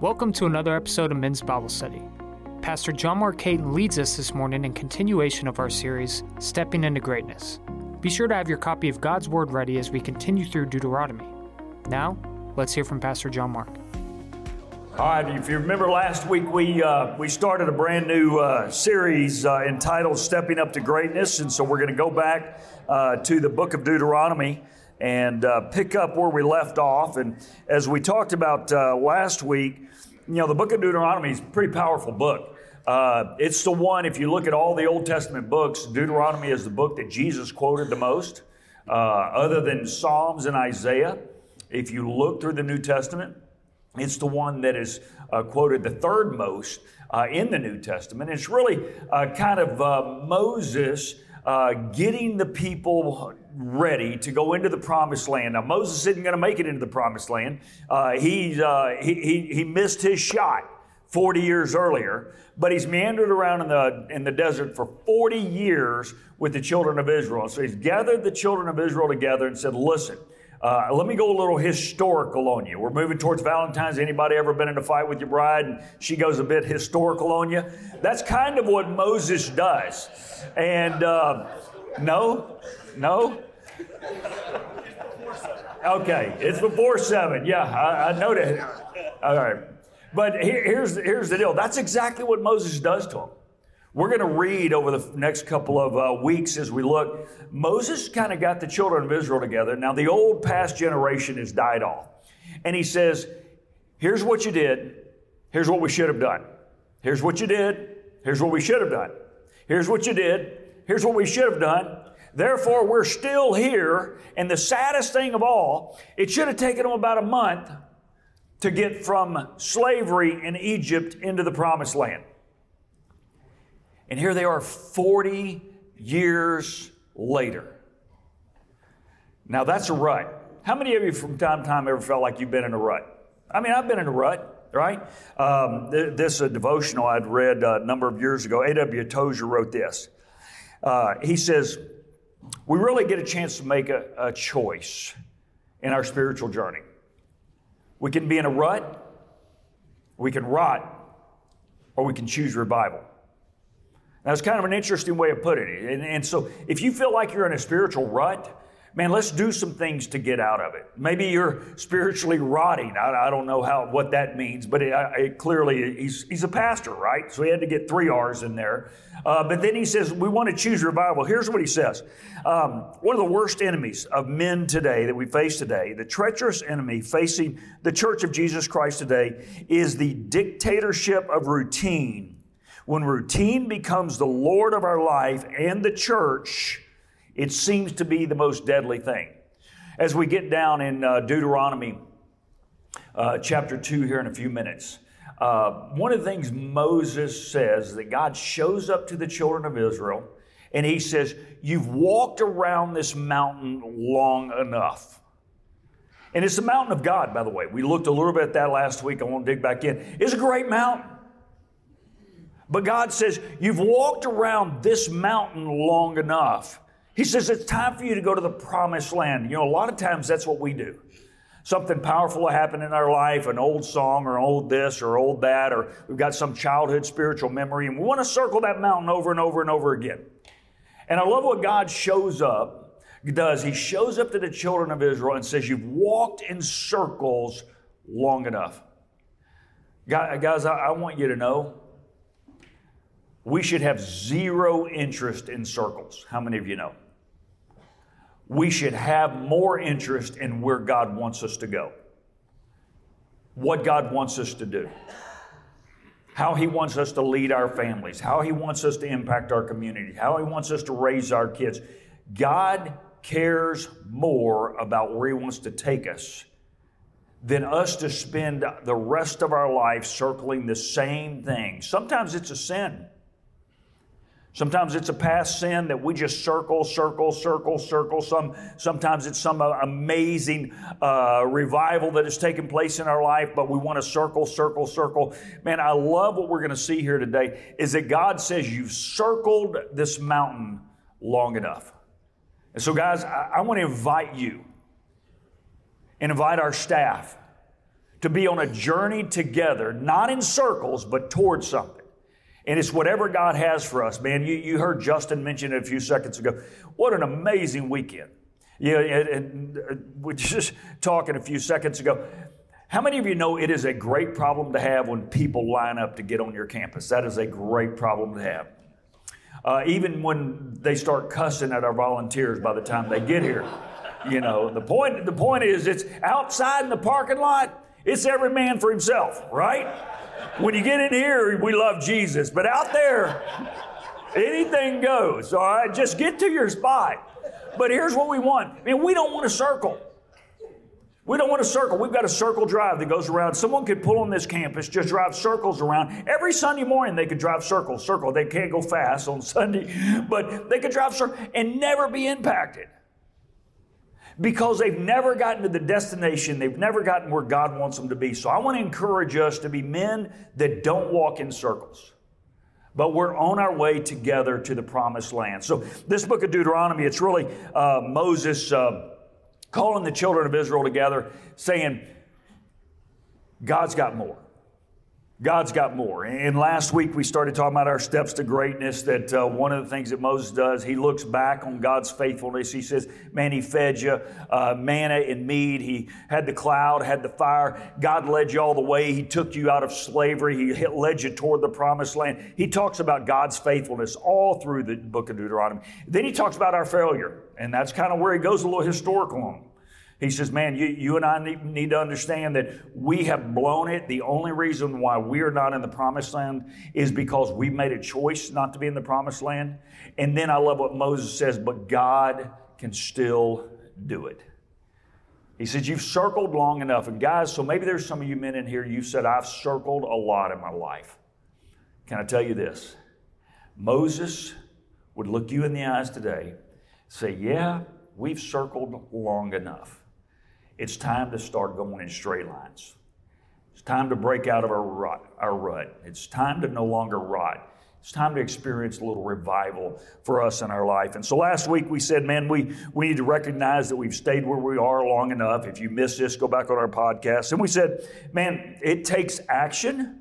Welcome to another episode of Men's Bible Study. Pastor John Mark Caton leads us this morning in continuation of our series, Stepping into Greatness. Be sure to have your copy of God's Word ready as we continue through Deuteronomy. Now, let's hear from Pastor John Mark. All right, if you remember last week, we, uh, we started a brand new uh, series uh, entitled Stepping Up to Greatness. And so we're going to go back uh, to the book of Deuteronomy and uh, pick up where we left off. And as we talked about uh, last week, you know, the book of Deuteronomy is a pretty powerful book. Uh, it's the one, if you look at all the Old Testament books, Deuteronomy is the book that Jesus quoted the most, uh, other than Psalms and Isaiah. If you look through the New Testament, it's the one that is uh, quoted the third most uh, in the New Testament. It's really kind of Moses getting the people ready to go into the promised land. Now, Moses isn't going to make it into the promised land. Uh, he, uh, he, he, he missed his shot 40 years earlier, but he's meandered around in the, in the desert for 40 years with the children of Israel. So he's gathered the children of Israel together and said, Listen, uh, let me go a little historical on you. We're moving towards Valentine's. Anybody ever been in a fight with your bride and she goes a bit historical on you? That's kind of what Moses does. And uh, no, no. Okay, it's before seven. Yeah, I, I know that. All right. But here, here's, here's the deal. That's exactly what Moses does to him. We're going to read over the next couple of uh, weeks as we look. Moses kind of got the children of Israel together. Now, the old past generation has died off. And he says, Here's what you did. Here's what we should have done. Here's what you did. Here's what we should have done. Here's what you did. Here's what we should have done. Therefore, we're still here. And the saddest thing of all, it should have taken them about a month to get from slavery in Egypt into the promised land. And here they are 40 years later. Now that's a rut. How many of you from time to time ever felt like you've been in a rut? I mean, I've been in a rut, right? Um, this is a devotional I'd read a number of years ago. A.W. Tozer wrote this. Uh, he says, We really get a chance to make a, a choice in our spiritual journey. We can be in a rut, we can rot, or we can choose revival. That's kind of an interesting way of putting it. And, and, so if you feel like you're in a spiritual rut, man, let's do some things to get out of it. Maybe you're spiritually rotting. I, I don't know how what that means, but it, it clearly he's, he's a pastor, right? So he had to get three R's in there. Uh, but then he says, we want to choose revival. Here's what he says. Um, one of the worst enemies of men today that we face today, the treacherous enemy facing the church of Jesus Christ today, is the dictatorship of routine when routine becomes the Lord of our life and the church, it seems to be the most deadly thing. As we get down in uh, Deuteronomy uh, chapter 2 here in a few minutes, uh, one of the things Moses says that God shows up to the children of Israel and he says, You've walked around this mountain long enough. And it's the mountain of God, by the way. We looked a little bit at that last week. I won't dig back in. It's a great mountain. But God says, You've walked around this mountain long enough. He says, It's time for you to go to the promised land. You know, a lot of times that's what we do. Something powerful will happen in our life, an old song or old this or old that, or we've got some childhood spiritual memory, and we want to circle that mountain over and over and over again. And I love what God shows up, does. He shows up to the children of Israel and says, You've walked in circles long enough. Guys, I want you to know we should have zero interest in circles. How many of you know? We should have more interest in where God wants us to go, what God wants us to do, how He wants us to lead our families, how He wants us to impact our community, how He wants us to raise our kids. God cares more about where He wants to take us than us to spend the rest of our life circling the same thing. Sometimes it's a sin. Sometimes it's a past sin that we just circle, circle, circle, circle. Some, sometimes it's some amazing uh, revival that has taken place in our life, but we want to circle, circle, circle. Man, I love what we're going to see here today is that God says you've circled this mountain long enough. And so, guys, I, I want to invite you and invite our staff to be on a journey together, not in circles, but towards something. And it's whatever God has for us, man. You, you heard Justin mention it a few seconds ago. What an amazing weekend. Yeah, and, and we just talking a few seconds ago. How many of you know it is a great problem to have when people line up to get on your campus? That is a great problem to have. Uh, even when they start cussing at our volunteers by the time they get here. You know, the point, the point is it's outside in the parking lot, it's every man for himself, right? When you get in here, we love Jesus, but out there, anything goes, all right? Just get to your spot. But here's what we want. I mean, we don't want a circle. We don't want a circle. We've got a circle drive that goes around. Someone could pull on this campus, just drive circles around. Every Sunday morning, they could drive circles, circle. They can't go fast on Sunday, but they could drive circle and never be impacted because they've never gotten to the destination. They've never gotten where God wants them to be. So I want to encourage us to be men that don't walk in circles but we're on our way together to the promised land. So, this book of Deuteronomy, it's really uh, Moses uh, calling the children of Israel together, saying, God's got more. God's got more. And last week we started talking about our steps to greatness. That uh, one of the things that Moses does, he looks back on God's faithfulness. He says, Man, he fed you uh, manna and meat. He had the cloud, had the fire. God led you all the way. He took you out of slavery. He led you toward the promised land. He talks about God's faithfulness all through the book of Deuteronomy. Then he talks about our failure. And that's kind of where he goes a little historical on. He says, Man, you, you and I need, need, to understand that we have blown it. The only reason why we are not in the promised land is because we made a choice not to be in the promised land. And then I love what Moses says, but God can still do it. He says, You've circled long enough. And guys, so maybe there's some of you men in here, you said, I've circled a lot in my life. Can I tell you this? Moses would look you in the eyes today, say, Yeah, we've circled long enough. It's time to start going in straight lines. It's time to break out of our rut. Our rut. It's time to no longer rot. It's time to experience a little revival for us in our life. And so last week we said, man, we, we need to recognize that we've stayed where we are long enough. If you missed this, go back on our podcast. And we said, man, it takes action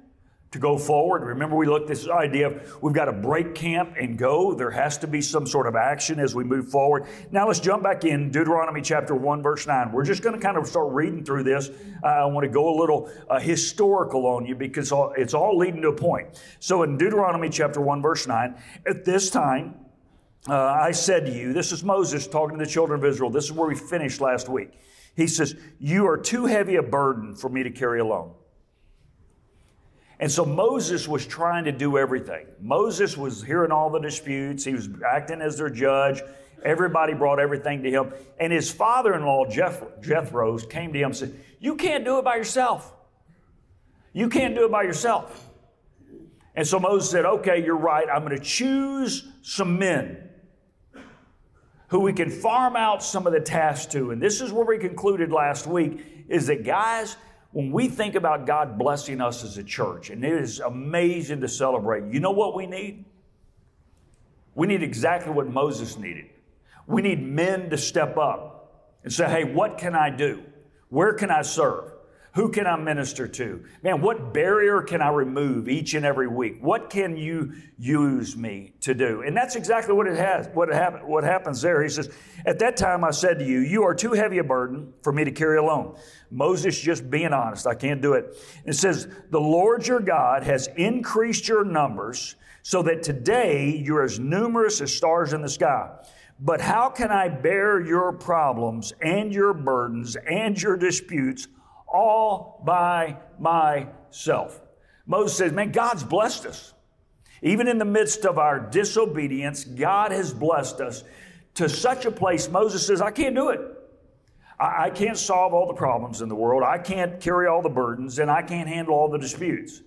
to go forward. Remember, we looked this idea of we've got to break camp and go. There has to be some sort of action as we move forward. Now, let's jump back in Deuteronomy chapter 1, verse 9. We're just going to kind of start reading through this. Uh, I want to go a little uh, historical on you because it's all leading to a point. So, in Deuteronomy chapter 1, verse 9, at this time, uh, I said to you, this is Moses talking to the children of Israel. This is where we finished last week. He says, You are too heavy a burden for me to carry alone. And so Moses was trying to do everything. Moses was hearing all the disputes, he was acting as their judge. Everybody brought everything to him. And his father in law, Jethro, came to him and said, You can't do it by yourself. You can't do it by yourself. And so Moses said, Okay, you're right. I'm going to choose some men who we can farm out some of the tasks to. And this is where we concluded last week is that, guys, when we think about God blessing us as a church, and it is amazing to celebrate, you know what we need? We need exactly what Moses needed. We need men to step up and say, hey, what can I do? Where can I serve? Who can I minister to? Man, what barrier can I remove each and every week? What can you use me to do? And that's exactly what it has, what, it happen, what happens there. He says, At that time I said to you, You are too heavy a burden for me to carry alone. Moses just being honest, I can't do it. It says, The Lord your God has increased your numbers so that today you're as numerous as stars in the sky. But how can I bear your problems and your burdens and your disputes? All by myself. Moses says, Man, God's blessed us. Even in the midst of our disobedience, God has blessed us to such a place. Moses says, I can't do it. I, I can't solve all the problems in the world. I can't carry all the burdens, and I can't handle all the disputes.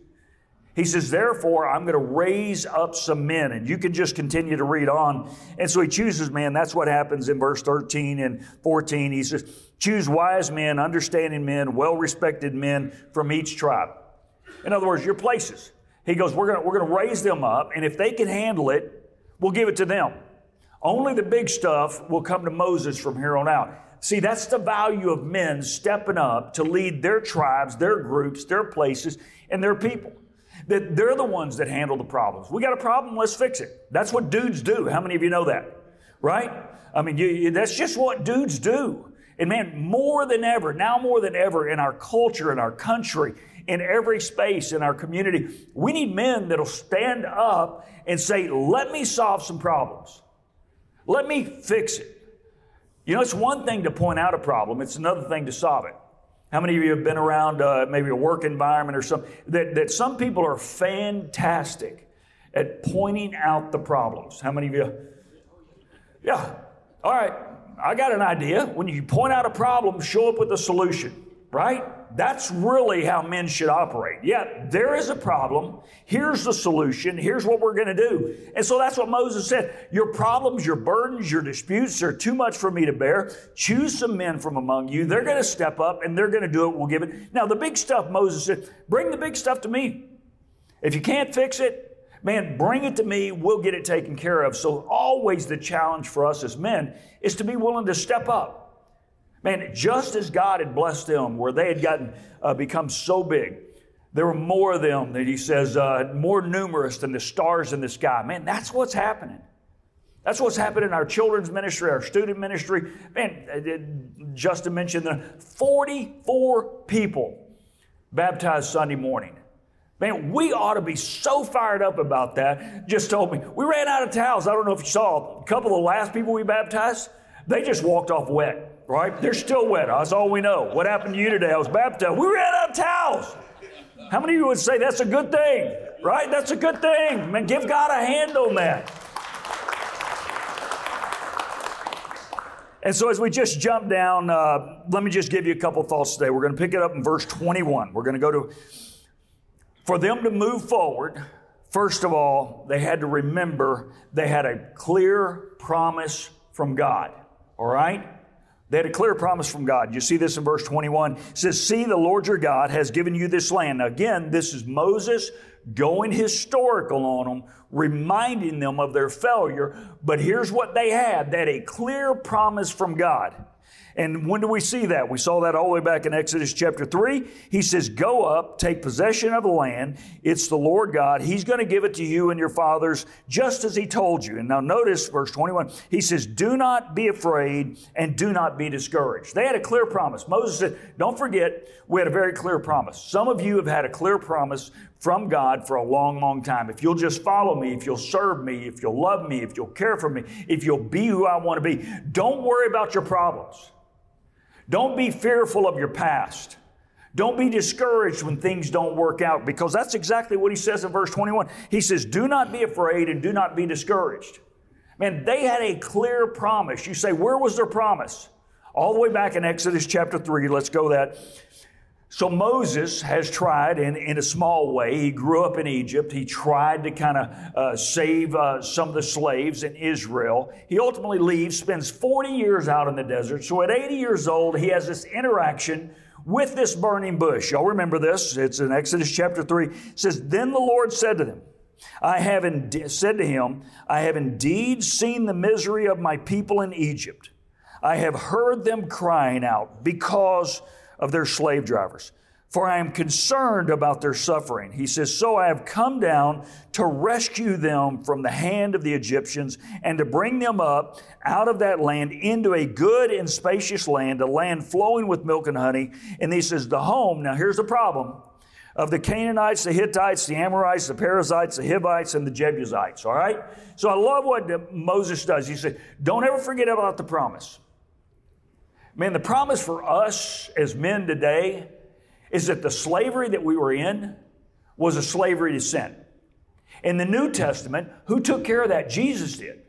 He says, Therefore, I'm going to raise up some men. And you can just continue to read on. And so he chooses men. That's what happens in verse 13 and 14. He says, Choose wise men, understanding men, well respected men from each tribe. In other words, your places. He goes, We're going we're going to raise them up. And if they can handle it, we'll give it to them. Only the big stuff will come to Moses from here on out. See, that's the value of men stepping up to lead their tribes, their groups, their places, and their people. That they're the ones that handle the problems. We got a problem, let's fix it. That's what dudes do. How many of you know that? Right? I mean, you, that's just what dudes do. And man, more than ever, now more than ever in our culture, in our country, in every space in our community, we need men that'll stand up and say, let me solve some problems. Let me fix it. You know, it's one thing to point out a problem, it's another thing to solve it. How many of you have been around uh, maybe a work environment or something that, that some people are fantastic at pointing out the problems? How many of you? Yeah. All right. I got an idea. When you point out a problem, show up with a solution, right? That's really how men should operate. Yeah, there is a problem. Here's the solution. Here's what we're going to do. And so that's what Moses said. Your problems, your burdens, your disputes are too much for me to bear. Choose some men from among you. They're going to step up and they're going to do it. We'll give it. Now, the big stuff, Moses said, bring the big stuff to me. If you can't fix it, man, bring it to me. We'll get it taken care of. So, always the challenge for us as men is to be willing to step up. Man, just as God had blessed them, where they had gotten uh, become so big, there were more of them that He says uh, more numerous than the stars in the sky. Man, that's what's happening. That's what's happening in our children's ministry, our student ministry. Man, uh, Justin mentioned that 44 people baptized Sunday morning. Man, we ought to be so fired up about that. Just told me, we ran out of towels. I don't know if you saw a couple of the last people we baptized, they just walked off wet, right? They're still wet. That's all we know. What happened to you today? I was baptized. We ran out of towels. How many of you would say that's a good thing, right? That's a good thing. Man, give God a hand on that. And so, as we just jump down, uh, let me just give you a couple thoughts today. We're going to pick it up in verse 21. We're going to go to for them to move forward, first of all, they had to remember they had a clear promise from God. All right? They had a clear promise from God. You see this in verse 21. It says, See, the Lord your God has given you this land. Now, again, this is Moses going historical on them, reminding them of their failure. But here's what they had they had a clear promise from God. And when do we see that? We saw that all the way back in Exodus chapter 3. He says, Go up, take possession of the land. It's the Lord God. He's going to give it to you and your fathers just as He told you. And now notice verse 21. He says, Do not be afraid and do not be discouraged. They had a clear promise. Moses said, Don't forget, we had a very clear promise. Some of you have had a clear promise from God for a long, long time. If you'll just follow me, if you'll serve me, if you'll love me, if you'll care for me, if you'll be who I want to be, don't worry about your problems. Don't be fearful of your past. Don't be discouraged when things don't work out because that's exactly what he says in verse 21. He says, Do not be afraid and do not be discouraged. Man, they had a clear promise. You say, Where was their promise? All the way back in Exodus chapter 3. Let's go that. So Moses has tried in, in a small way. He grew up in Egypt. He tried to kind of uh, save uh, some of the slaves in Israel. He ultimately leaves, spends 40 years out in the desert. So at 80 years old, he has this interaction with this burning bush. Y'all remember this? It's in Exodus chapter 3. It says, Then the Lord said to them, I have ind- said to him, I have indeed seen the misery of my people in Egypt. I have heard them crying out because of their slave drivers. For I am concerned about their suffering. He says, So I have come down to rescue them from the hand of the Egyptians and to bring them up out of that land into a good and spacious land, a land flowing with milk and honey. And he says, The home, now here's the problem of the Canaanites, the Hittites, the Amorites, the Perizzites, the Hivites, and the Jebusites. All right? So I love what Moses does. He said, Don't ever forget about the promise. Man, the promise for us as men today is that the slavery that we were in was a slavery to sin. In the New Testament, who took care of that? Jesus did.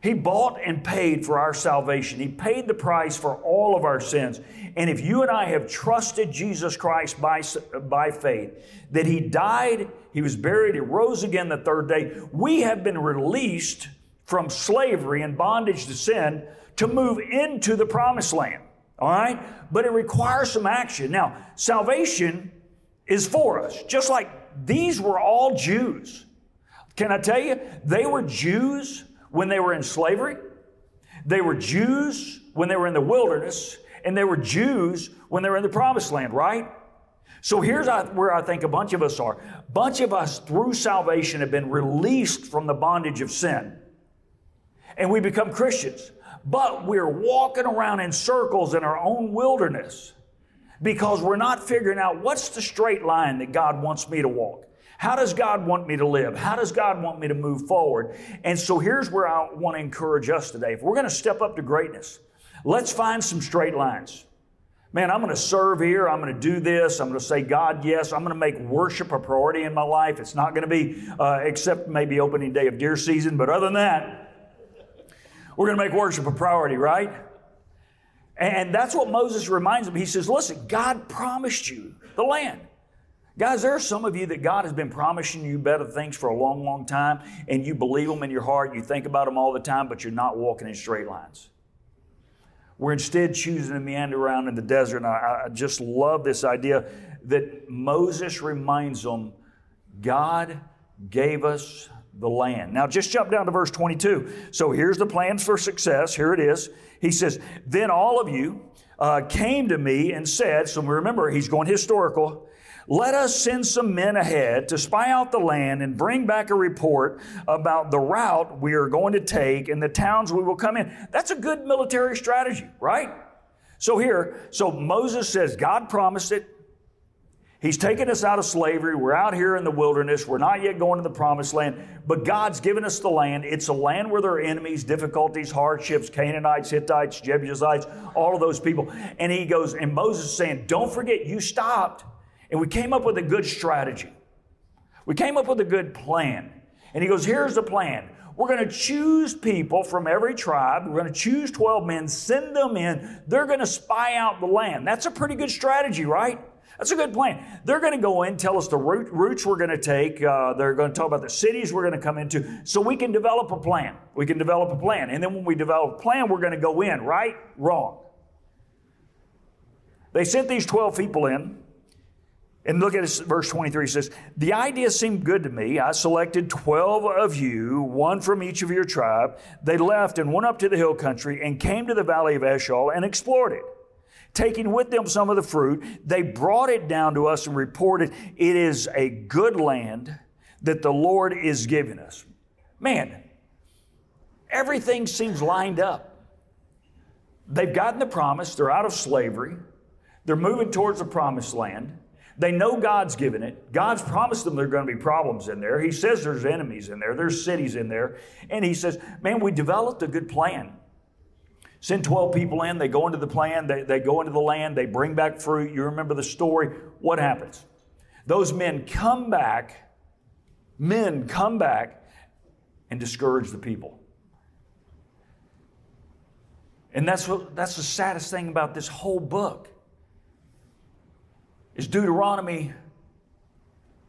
He bought and paid for our salvation. He paid the price for all of our sins. And if you and I have trusted Jesus Christ by, by faith, that He died, He was buried, He rose again the third day, we have been released from slavery and bondage to sin to move into the promised land. All right? But it requires some action. Now, salvation is for us, just like these were all Jews. Can I tell you, they were Jews when they were in slavery, they were Jews when they were in the wilderness, and they were Jews when they were in the promised land, right? So here's where I think a bunch of us are. Bunch of us, through salvation, have been released from the bondage of sin. And we become Christians. But we're walking around in circles in our own wilderness because we're not figuring out what's the straight line that God wants me to walk. How does God want me to live? How does God want me to move forward? And so here's where I want to encourage us today. If we're going to step up to greatness, let's find some straight lines. Man, I'm going to serve here. I'm going to do this. I'm going to say God, yes. I'm going to make worship a priority in my life. It's not going to be, uh, except maybe opening day of deer season, but other than that, we're going to make worship a priority, right? And that's what Moses reminds him. He says, Listen, God promised you the land. Guys, there are some of you that God has been promising you better things for a long, long time, and you believe them in your heart, you think about them all the time, but you're not walking in straight lines. We're instead choosing to meander around in the desert. And I, I just love this idea that Moses reminds them God gave us the land. Now, just jump down to verse 22. So here's the plans for success. Here it is. He says, Then all of you uh, came to me and said, so remember, he's going historical. Let us send some men ahead to spy out the land and bring back a report about the route we are going to take and the towns we will come in. That's a good military strategy, right? So here, so Moses says God promised it. He's taken us out of slavery. We're out here in the wilderness. We're not yet going to the promised land, but God's given us the land. It's a land where there are enemies, difficulties, hardships, Canaanites, Hittites, Jebusites, all of those people. And he goes, and Moses is saying, Don't forget, you stopped. And we came up with a good strategy. We came up with a good plan. And he goes, Here's the plan. We're going to choose people from every tribe. We're going to choose 12 men, send them in. They're going to spy out the land. That's a pretty good strategy, right? That's a good plan. They're going to go in, tell us the routes we're going to take. Uh, they're going to talk about the cities we're going to come into so we can develop a plan. We can develop a plan. And then when we develop a plan, we're going to go in, right? Wrong. They sent these 12 people in. And look at this, verse 23 says, The idea seemed good to me. I selected 12 of you, one from each of your tribe. They left and went up to the hill country and came to the valley of Eshcol and explored it. Taking with them some of the fruit, they brought it down to us and reported, It is a good land that the Lord is giving us. Man, everything seems lined up. They've gotten the promise, they're out of slavery, they're moving towards the promised land. They know God's given it. God's promised them there are going to be problems in there. He says there's enemies in there, there's cities in there. And He says, man, we developed a good plan. Send 12 people in, they go into the plan, they, they go into the land, they bring back fruit. You remember the story. What happens? Those men come back, men come back and discourage the people. And that's what that's the saddest thing about this whole book is Deuteronomy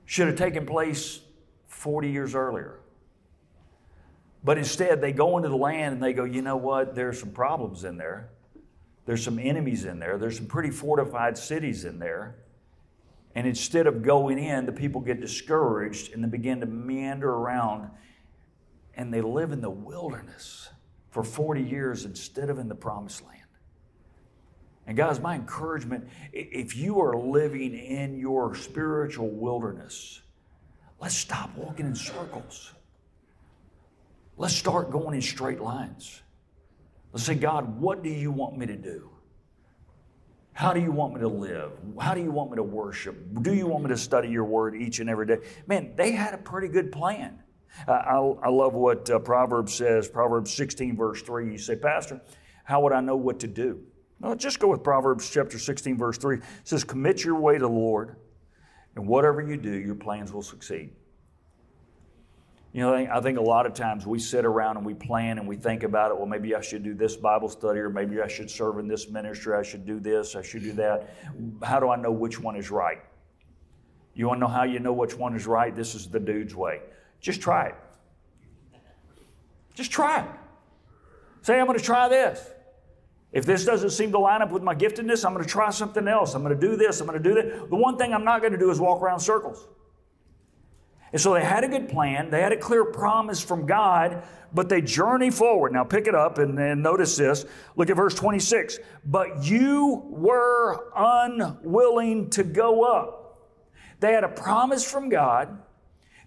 should have taken place 40 years earlier. But instead, they go into the land and they go, you know what? There's some problems in there. There's some enemies in there. There's some pretty fortified cities in there. And instead of going in, the people get discouraged and they begin to meander around and they live in the wilderness for 40 years instead of in the promised land. And guys, my encouragement if you are living in your spiritual wilderness, let's stop walking in circles. Let's start going in straight lines. Let's say, God, what do you want me to do? How do you want me to live? How do you want me to worship? Do you want me to study your word each and every day? Man, they had a pretty good plan. Uh, I, I, love what uh, Proverbs says, Proverbs 16, verse 3. You say, Pastor, how would I know what to do? No, just go with Proverbs chapter 16, verse 3. It says, Commit your way to the Lord, and whatever you do, your plans will succeed. You know, I think a lot of times we sit around and we plan and we think about it. Well, maybe I should do this Bible study, or maybe I should serve in this ministry. I should do this. I should do that. How do I know which one is right? You want to know how you know which one is right? This is the dude's way. Just try it. Just try it. Say, I'm going to try this. If this doesn't seem to line up with my giftedness, I'm going to try something else. I'm going to do this. I'm going to do that. The one thing I'm not going to do is walk around circles. And so they had a good plan, they had a clear promise from God, but they journey forward. Now pick it up and, and notice this. Look at verse 26. But you were unwilling to go up. They had a promise from God,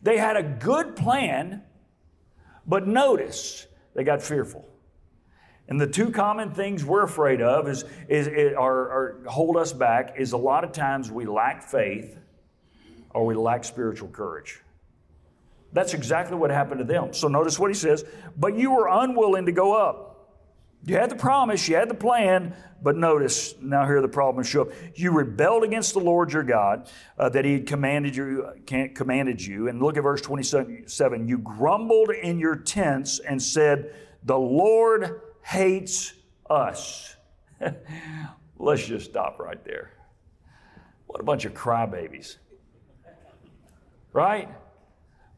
they had a good plan, but notice they got fearful. And the two common things we're afraid of is, is, is are, are hold us back is a lot of times we lack faith or we lack spiritual courage. That's exactly what happened to them. So notice what he says, but you were unwilling to go up. You had the promise, you had the plan, but notice now here the problems show up. You rebelled against the Lord your God uh, that He had commanded you, commanded you. And look at verse 27. You grumbled in your tents and said, The Lord hates us. Let's just stop right there. What a bunch of crybabies. Right?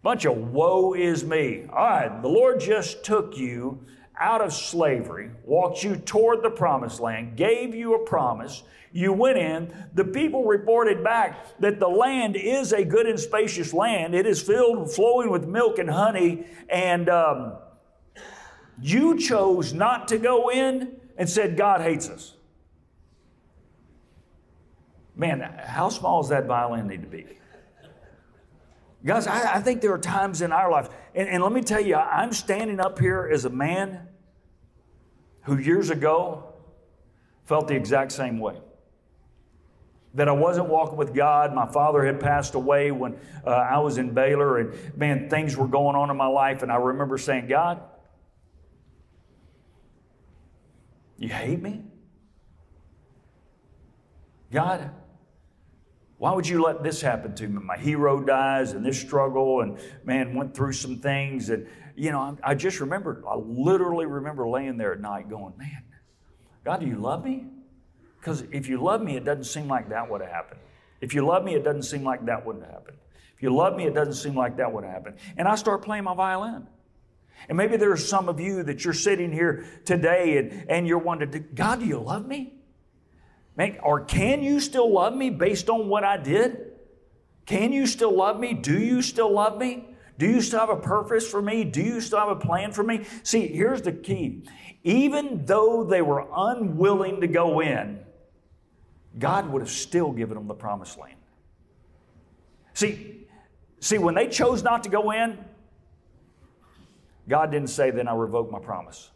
Bunch of woe is me. All right, the Lord just took you out of slavery, walked you toward the promised land, gave you a promise. You went in. The people reported back that the land is a good and spacious land. It is filled, flowing with milk and honey. And um, you chose not to go in and said, God hates us. Man, how small does that violin need to be? Guys, I, I, think there are times in our life, and, and let me tell you, I'm standing up here as a man who years ago felt the exact same way. That I wasn't walking with God. My father had passed away when uh, I was in Baylor, and man, things were going on in my life. And I remember saying, God, you hate me? God, why would you let this happen to me? My hero dies and this struggle, and man, went through some things. And, you know, I, I just remember, I literally remember laying there at night going, man, God, do you love me? Because if you love me, it doesn't seem like that would have happened. If you love me, it doesn't seem like that wouldn't have happened. If you love me, it doesn't seem like that would have happened. And I start playing my violin. And maybe there are some of you that you're sitting here today and, and you're wondering, God, do you love me? Man, or can you still love me based on what I did? Can you still love me? Do you still love me? Do you still have a purpose for me? Do you still have a plan for me? See, here's the key. Even though they were unwilling to go in, God would have still given them the promised land. See, see, when they chose not to go in, God didn't say, then I revoke my promise.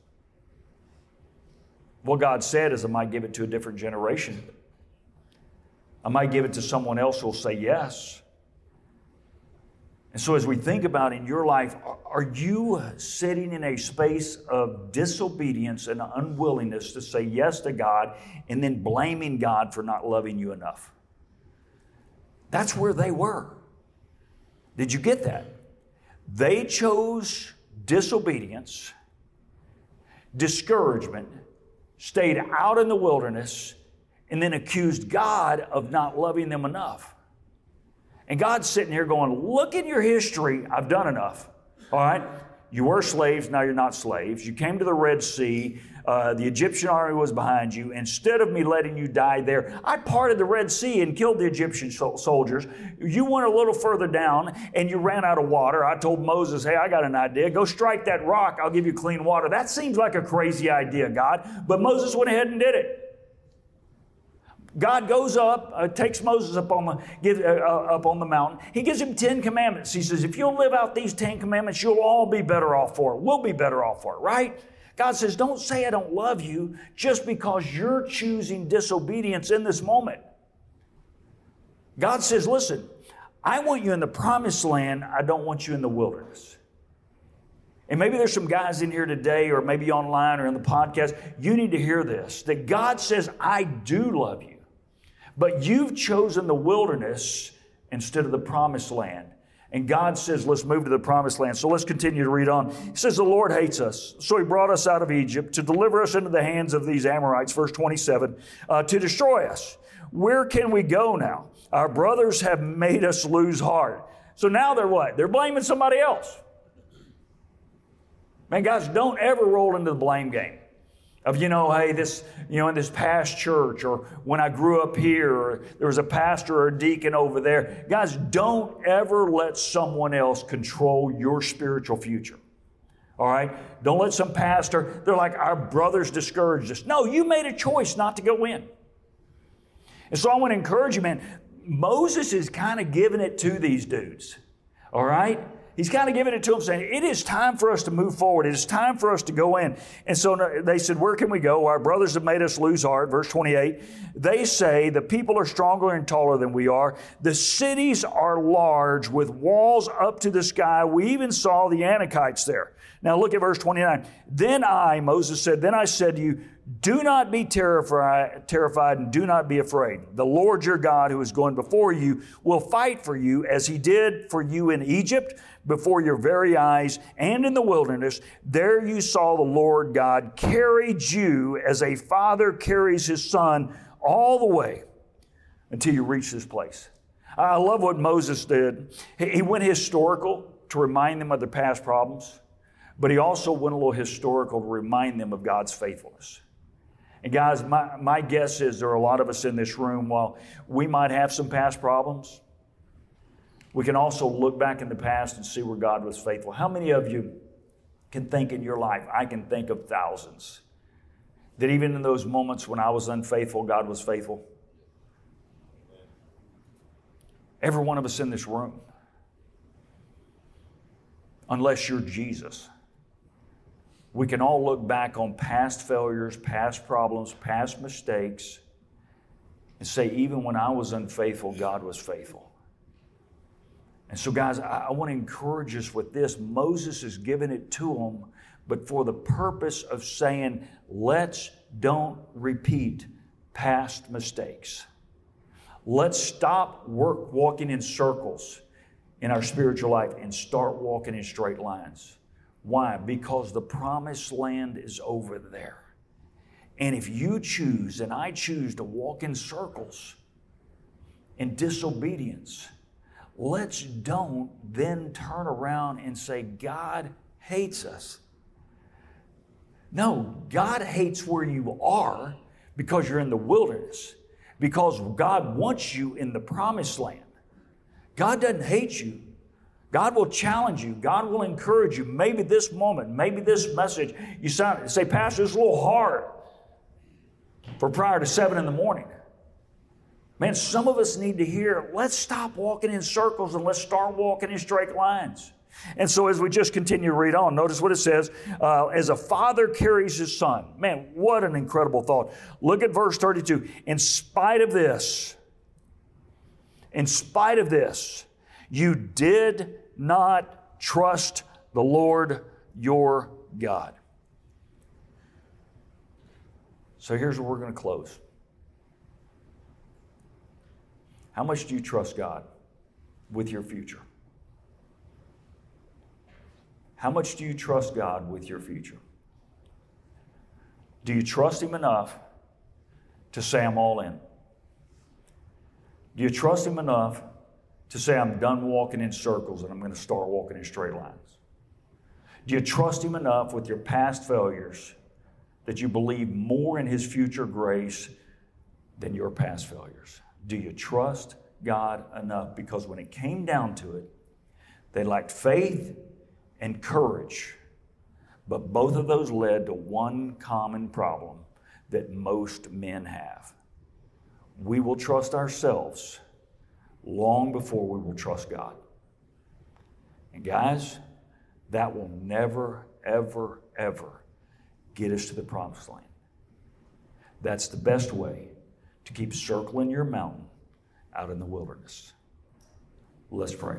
What God said is, I might give it to a different generation. I might give it to someone else who will say yes. And so, as we think about in your life, are you sitting in a space of disobedience and unwillingness to say yes to God and then blaming God for not loving you enough? That's where they were. Did you get that? They chose disobedience, discouragement, stayed out in the wilderness, and then accused God of not loving them enough. And God's sitting here going, Look in your history, I've done enough. All right? You were slaves, now you're not slaves. You came to the Red Sea. Uh, the Egyptian army was behind you. Instead of me letting you die there, I parted the Red Sea and killed the Egyptian soldiers. You went a little further down and you ran out of water. I told Moses, hey, I got an idea. Go strike that rock. I'll give you clean water. That seems like a crazy idea, God. But Moses went ahead and did it. God goes up, uh, takes Moses up on, the, uh, uh, up on the mountain. He gives him 10 commandments. He says, if you'll live out these 10 commandments, you'll all be better off for it. We'll be better off for it, right? God says, don't say I don't love you just because you're choosing disobedience in this moment. God says, listen, I want you in the promised land. I don't want you in the wilderness. And maybe there's some guys in here today, or maybe online or in the podcast. You need to hear this that God says, I do love you. But you've chosen the wilderness instead of the promised land. And God says, let's move to the promised land. So let's continue to read on. He says, The Lord hates us. So he brought us out of Egypt to deliver us into the hands of these Amorites, verse 27, uh, to destroy us. Where can we go now? Our brothers have made us lose heart. So now they're what? They're blaming somebody else. Man, guys, don't ever roll into the blame game. Of you know hey this you know in this past church or when i grew up here or there was a pastor or a deacon over there. Guys don't ever let someone else control your spiritual future. All right? Don't let some pastor they're like our brothers discouraged us. No you made a choice not to go in. And so i want to encourage you man moses is kind of giving it to these dudes. All right He's kind of giving it to them, saying, It is time for us to move forward. It is time for us to go in. And so they said, Where can we go? Our brothers have made us lose heart. Verse 28. They say, The people are stronger and taller than we are. The cities are large with walls up to the sky. We even saw the Anakites there. Now look at verse 29. Then I, Moses said, Then I said to you, do not be terrified, terrified and do not be afraid. The Lord your God, who is going before you, will fight for you as he did for you in Egypt before your very eyes and in the wilderness. There you saw the Lord God carried you as a father carries his son all the way until you reach this place. I love what Moses did. He went historical to remind them of their past problems, but he also went a little historical to remind them of God's faithfulness. And guys, my, my guess is there are a lot of us in this room, while we might have some past problems, we can also look back in the past and see where God was faithful. How many of you can think in your life? I can think of thousands. That even in those moments when I was unfaithful, God was faithful. Every one of us in this room, unless you're Jesus, we can all look back on past failures, past problems, past mistakes, and say, even when I was unfaithful, God was faithful. And so, guys, I, I want to encourage us with this. Moses is giving it to them, but for the purpose of saying, let's don't repeat past mistakes. Let's stop work walking in circles in our spiritual life and start walking in straight lines. Why? Because the promised land is over there. And if you choose and I choose to walk in circles in disobedience, let's don't then turn around and say, God hates us. No, God hates where you are because you're in the wilderness, because God wants you in the promised land. God doesn't hate you. God will challenge you. God will encourage you. Maybe this moment, maybe this message, you sound, say, Pastor, it's a little hard for prior to seven in the morning. Man, some of us need to hear, let's stop walking in circles and let's start walking in straight lines. And so, as we just continue to read on, notice what it says uh, as a father carries his son. Man, what an incredible thought. Look at verse 32. In spite of this, in spite of this, you did not trust the Lord your God. So, here's where we're going to close. How much do you trust God with your future? How much do you trust God with your future? Do you trust Him enough to say, I'm all in? Do you trust Him enough to say, I'm done walking in circles and I'm going to start walking in straight lines? Do you trust Him enough with your past failures that you believe more in His future grace than your past failures? Do you trust God enough? Because when it came down to it, they lacked faith and courage. But both of those led to one common problem that most men have. We will trust ourselves long before we will trust God. And guys, that will never, ever, ever get us to the promised land. That's the best way to keep circling your mountain out in the wilderness. Let's pray.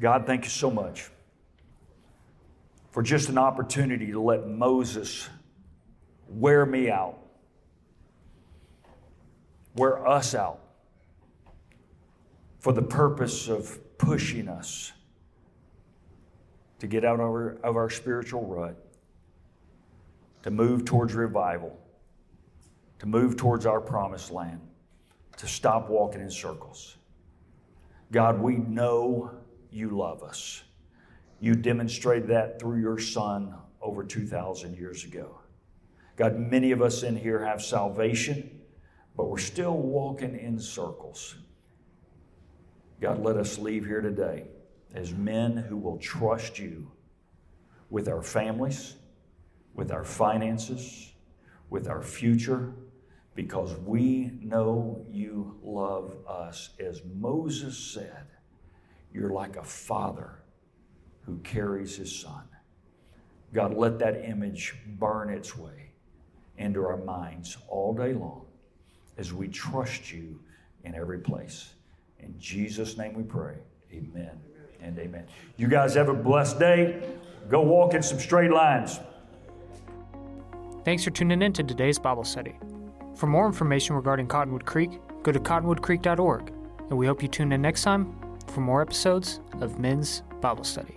God, thank you so much for just an opportunity to let Moses wear me out, wear us out, for the purpose of pushing us to get out of our, of our spiritual rut, to move towards revival to move towards our promised land, to stop walking in circles. God, we know you love us. You demonstrated that through your Son over 2,000 years ago. God, many of us in here have salvation, but we're still walking in circles. God, let us leave here today as men who will trust you with our families, with our finances, with our future, because we know you love us. As Moses said, you're like a father who carries his son. God, let that image burn its way into our minds all day long as we trust you in every place. In Jesus' name we pray. Amen and amen. You guys have a blessed day. Go walk in some straight lines. Thanks for tuning in to today's Bible study. For more information regarding Cottonwood Creek, go to cottonwoodcreek.org, and we hope you tune in next time for more episodes of Men's Bible Study.